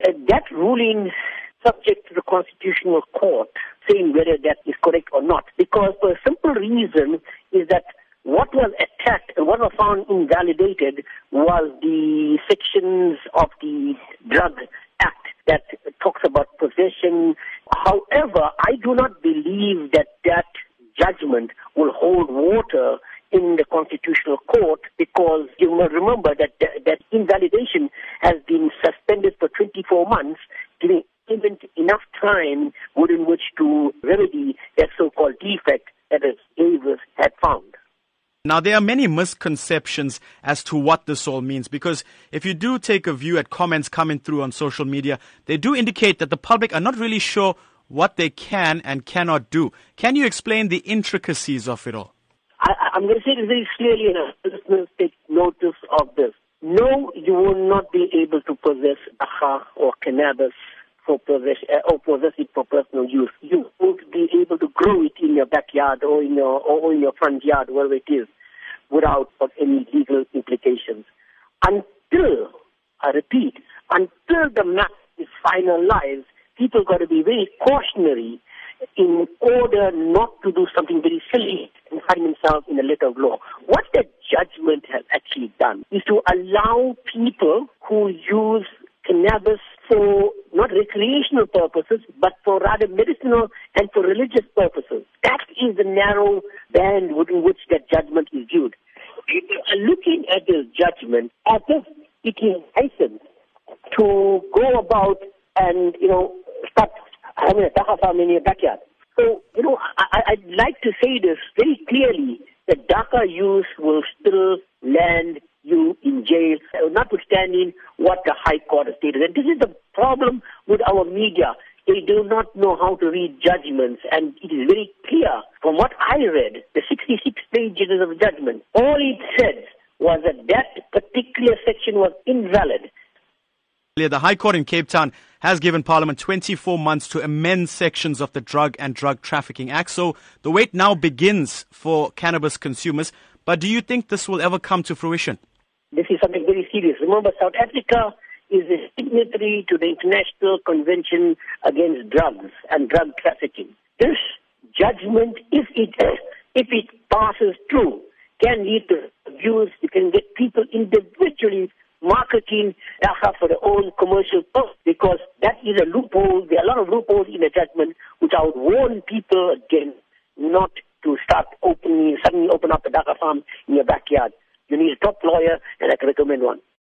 That ruling subject to the Constitutional Court saying whether that is correct or not. Because a simple reason is that what was attacked and what was found invalidated was the sections of the Drug Act that talks about possession. However, I do not believe that that judgment will hold water in the Constitutional Court because you must remember that that invalidation has been suspended for 24 months, giving even enough time within which to remedy that so-called defect that Davis had found. Now, there are many misconceptions as to what this all means because if you do take a view at comments coming through on social media, they do indicate that the public are not really sure what they can and cannot do. Can you explain the intricacies of it all? I, am going to say this very clearly, and listeners take notice of this. No, you will not be able to possess dagga or cannabis for possess, uh, or possess it for personal use. You won't be able to grow it in your backyard or in your or in your front yard, wherever it is without any legal implications. Until, I repeat, until the map is finalized, people got to be very cautionary in order not to do something very silly and find themselves in a letter of law. What the judgment has actually done is to allow people who use cannabis for not recreational purposes, but for rather medicinal and for religious purposes. That is the narrow band within which that judgment is viewed. People are looking at this judgment as if it is license to go about and, you know, start having a farm in your backyard. So, you know, I, I'd like to say this very clearly. The dagga use will still land you in jail, notwithstanding what the High Court has stated. And this is the problem with our media. They do not know how to read judgments, and it is very clear from what I read, the 66 pages of judgment. All it said was that that particular section was invalid. The High Court in Cape Town has given Parliament 24 months to amend sections of the Drug and Drug Trafficking Act. So the wait now begins for cannabis consumers. But do you think this will ever come to fruition? This is something very serious. Remember, South Africa is a signatory to the International Convention Against Drugs and Drug Trafficking. This judgment, if it if it passes through, can lead to abuse. It can get people individually marketing dagga for their own commercial purpose because that is a loophole. There are a lot of loopholes in the judgment which I would warn people against not to start opening, suddenly open up a dagga farm in your backyard. You need a top lawyer, and I can recommend one.